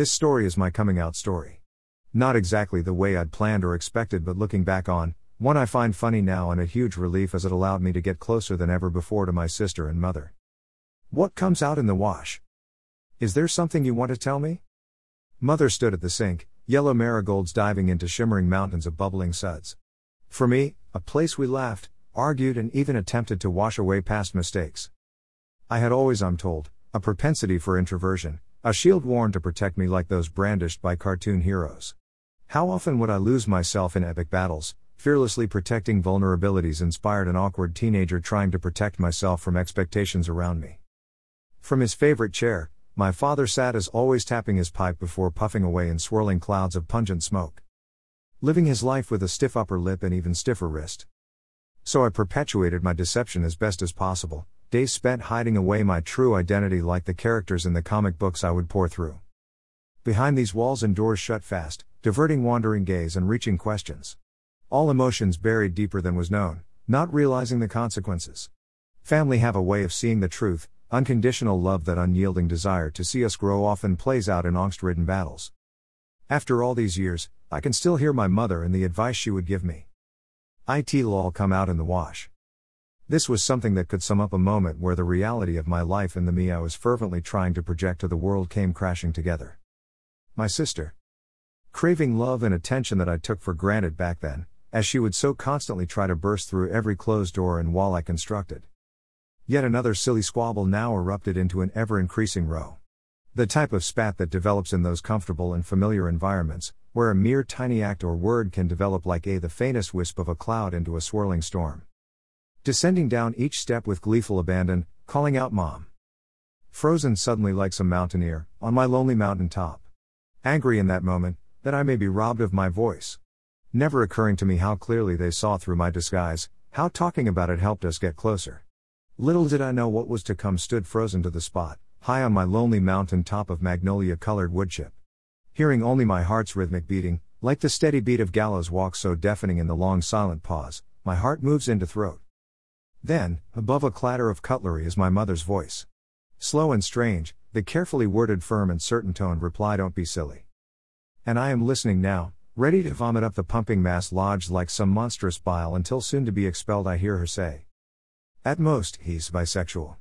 This story is my coming out story. Not exactly the way I'd planned or expected, but looking back on, one I find funny now and a huge relief as it allowed me to get closer than ever before to my sister and mother. What comes out in the wash? Is there something you want to tell me? Mother stood at the sink, yellow marigolds diving into shimmering mountains of bubbling suds. For me, a place we laughed, argued, and even attempted to wash away past mistakes. I had always, I'm told, a propensity for introversion, a shield worn to protect me like those brandished by cartoon heroes. How often would I lose myself in epic battles, fearlessly protecting vulnerabilities inspired an awkward teenager trying to protect myself from expectations around me? From his favorite chair, my father sat as always tapping his pipe before puffing away in swirling clouds of pungent smoke. Living his life with a stiff upper lip and even stiffer wrist. So I perpetuated my deception as best as possible, days spent hiding away my true identity like the characters in the comic books I would pour through. Behind these walls and doors shut fast, diverting wandering gaze and reaching questions. All emotions buried deeper than was known, not realizing the consequences. Family have a way of seeing the truth, Unconditional love, that unyielding desire to see us grow, often plays out in angst ridden battles. After all these years, I can still hear my mother and the advice she would give me. It'll all come out in the wash. This was something that could sum up a moment where the reality of my life and the me I was fervently trying to project to the world came crashing together. My sister. Craving love and attention that I took for granted back then, as she would so constantly try to burst through every closed door and wall I constructed. Yet another silly squabble now erupted into an ever increasing row. The type of spat that develops in those comfortable and familiar environments, where a mere tiny act or word can develop like a the faintest wisp of a cloud into a swirling storm. Descending down each step with gleeful abandon, calling out mom. Frozen suddenly like some mountaineer, on my lonely mountain top. Angry in that moment, that I may be robbed of my voice. Never occurring to me how clearly they saw through my disguise, how talking about it helped us get closer. Little did I know what was to come stood frozen to the spot, high on my lonely mountain top of magnolia colored woodchip. Hearing only my heart's rhythmic beating, like the steady beat of gallows walk so deafening in the long silent pause, my heart moves into throat. Then, above a clatter of cutlery is my mother's voice. Slow and strange, the carefully worded firm and certain toned reply don't be silly. And I am listening now, ready to vomit up the pumping mass lodged like some monstrous bile until soon to be expelled I hear her say. At most, he's bisexual.